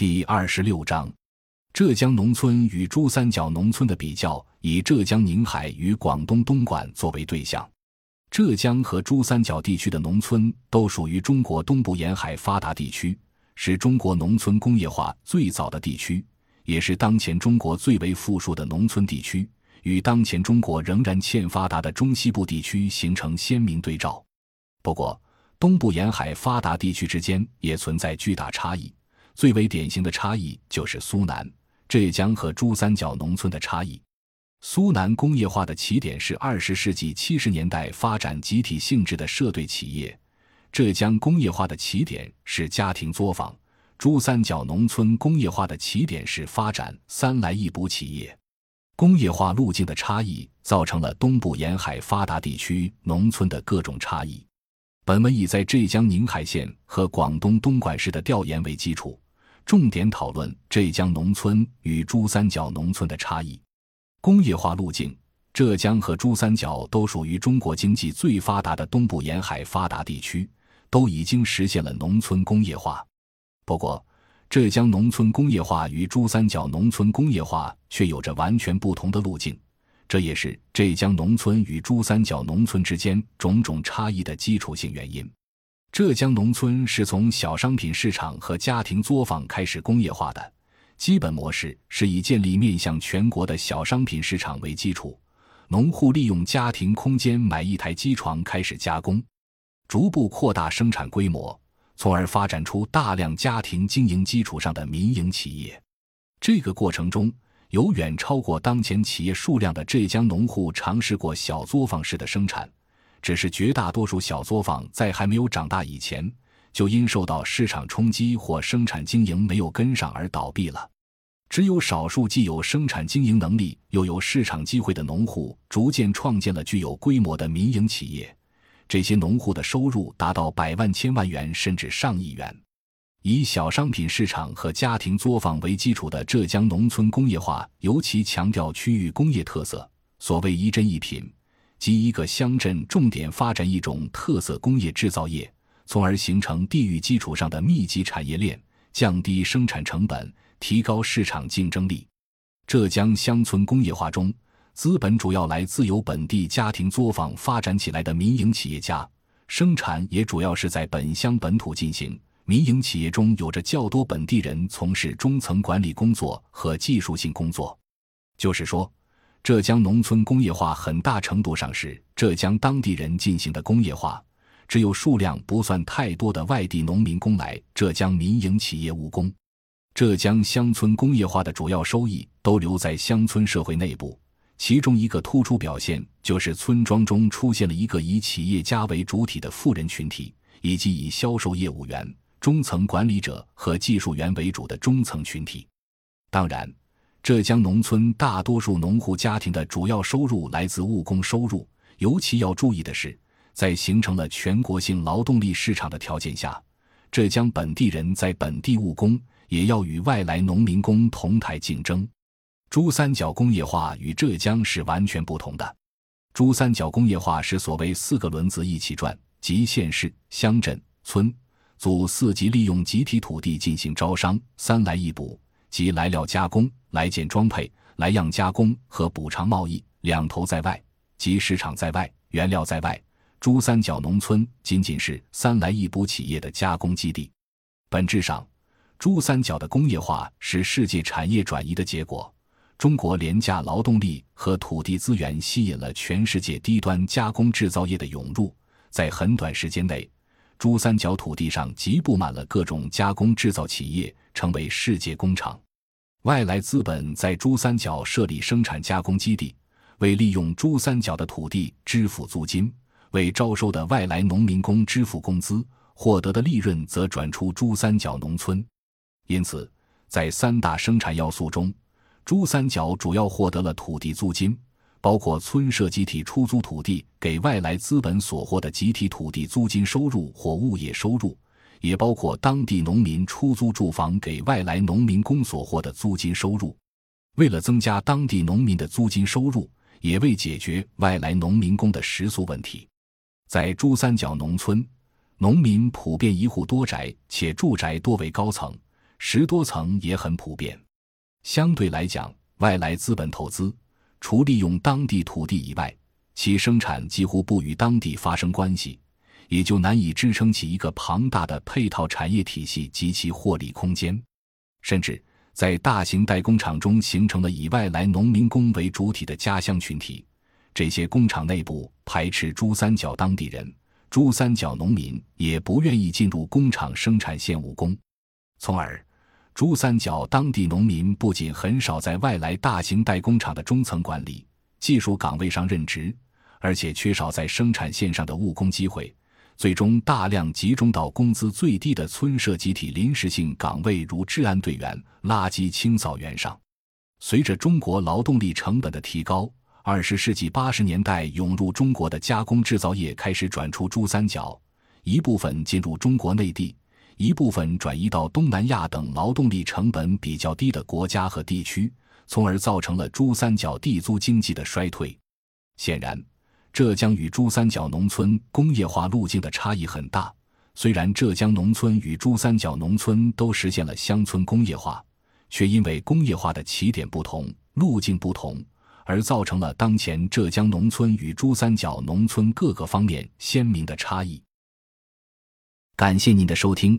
第二十六章，浙江农村与珠三角农村的比较，以浙江宁海与广东东莞作为对象。浙江和珠三角地区的农村都属于中国东部沿海发达地区，是中国农村工业化最早的地区，也是当前中国最为富庶的农村地区，与当前中国仍然欠发达的中西部地区形成鲜明对照。不过，东部沿海发达地区之间也存在巨大差异。最为典型的差异就是苏南、浙江和珠三角农村的差异。苏南工业化的起点是二十世纪七十年代发展集体性质的社队企业，浙江工业化的起点是家庭作坊，珠三角农村工业化的起点是发展三来一补企业。工业化路径的差异，造成了东部沿海发达地区农村的各种差异。本文以在浙江宁海县和广东东莞市的调研为基础。重点讨论浙江农村与珠三角农村的差异。工业化路径，浙江和珠三角都属于中国经济最发达的东部沿海发达地区，都已经实现了农村工业化。不过，浙江农村工业化与珠三角农村工业化却有着完全不同的路径，这也是浙江农村与珠三角农村之间种种差异的基础性原因。浙江农村是从小商品市场和家庭作坊开始工业化的，基本模式是以建立面向全国的小商品市场为基础，农户利用家庭空间买一台机床开始加工，逐步扩大生产规模，从而发展出大量家庭经营基础上的民营企业。这个过程中，有远超过当前企业数量的浙江农户尝试过小作坊式的生产。只是绝大多数小作坊在还没有长大以前，就因受到市场冲击或生产经营没有跟上而倒闭了。只有少数既有生产经营能力又有市场机会的农户，逐渐创建了具有规模的民营企业。这些农户的收入达到百万、千万元，甚至上亿元。以小商品市场和家庭作坊为基础的浙江农村工业化，尤其强调区域工业特色。所谓一针一品。即一个乡镇重点发展一种特色工业制造业，从而形成地域基础上的密集产业链，降低生产成本，提高市场竞争力。浙江乡村工业化中，资本主要来自由本地家庭作坊发展起来的民营企业家，生产也主要是在本乡本土进行。民营企业中有着较多本地人从事中层管理工作和技术性工作，就是说。浙江农村工业化很大程度上是浙江当地人进行的工业化，只有数量不算太多的外地农民工来浙江民营企业务工。浙江乡村工业化的主要收益都留在乡村社会内部，其中一个突出表现就是村庄中出现了一个以企业家为主体的富人群体，以及以销售业务员、中层管理者和技术员为主的中层群体。当然。浙江农村大多数农户家庭的主要收入来自务工收入，尤其要注意的是，在形成了全国性劳动力市场的条件下，浙江本地人在本地务工也要与外来农民工同台竞争。珠三角工业化与浙江是完全不同的。珠三角工业化是所谓四个轮子一起转，即县市、乡镇、村、组四级利用集体土地进行招商，三来一补。即来料加工、来件装配、来样加工和补偿贸易两头在外，即市场在外，原料在外。珠三角农村仅仅是三来一补企业的加工基地。本质上，珠三角的工业化是世界产业转移的结果。中国廉价劳动力和土地资源吸引了全世界低端加工制造业的涌入，在很短时间内。珠三角土地上即布满了各种加工制造企业，成为世界工厂。外来资本在珠三角设立生产加工基地，为利用珠三角的土地支付租金，为招收的外来农民工支付工资，获得的利润则转出珠三角农村。因此，在三大生产要素中，珠三角主要获得了土地租金。包括村社集体出租土地给外来资本所获的集体土地租金收入或物业收入，也包括当地农民出租住房给外来农民工所获的租金收入。为了增加当地农民的租金收入，也为解决外来农民工的食宿问题，在珠三角农村，农民普遍一户多宅，且住宅多为高层，十多层也很普遍。相对来讲，外来资本投资，除利用当地土地以外，其生产几乎不与当地发生关系，也就难以支撑起一个庞大的配套产业体系及其获利空间。甚至在大型代工厂中，形成了以外来农民工为主体的家乡群体。这些工厂内部排斥珠三角当地人，珠三角农民也不愿意进入工厂生产线务工，从而。珠三角当地农民不仅很少在外来大型代工厂的中层管理、技术岗位上任职，而且缺少在生产线上的务工机会，最终大量集中到工资最低的村社集体临时性岗位，如治安队员、垃圾清扫员上。随着中国劳动力成本的提高，二十世纪八十年代涌入中国的加工制造业开始转出珠三角，一部分进入中国内地。一部分转移到东南亚等劳动力成本比较低的国家和地区，从而造成了珠三角地租经济的衰退。显然，浙江与珠三角农村工业化路径的差异很大。虽然浙江农村与珠三角农村都实现了乡村工业化，却因为工业化的起点不同、路径不同，而造成了当前浙江农村与珠三角农村各个方面鲜明的差异。感谢您的收听。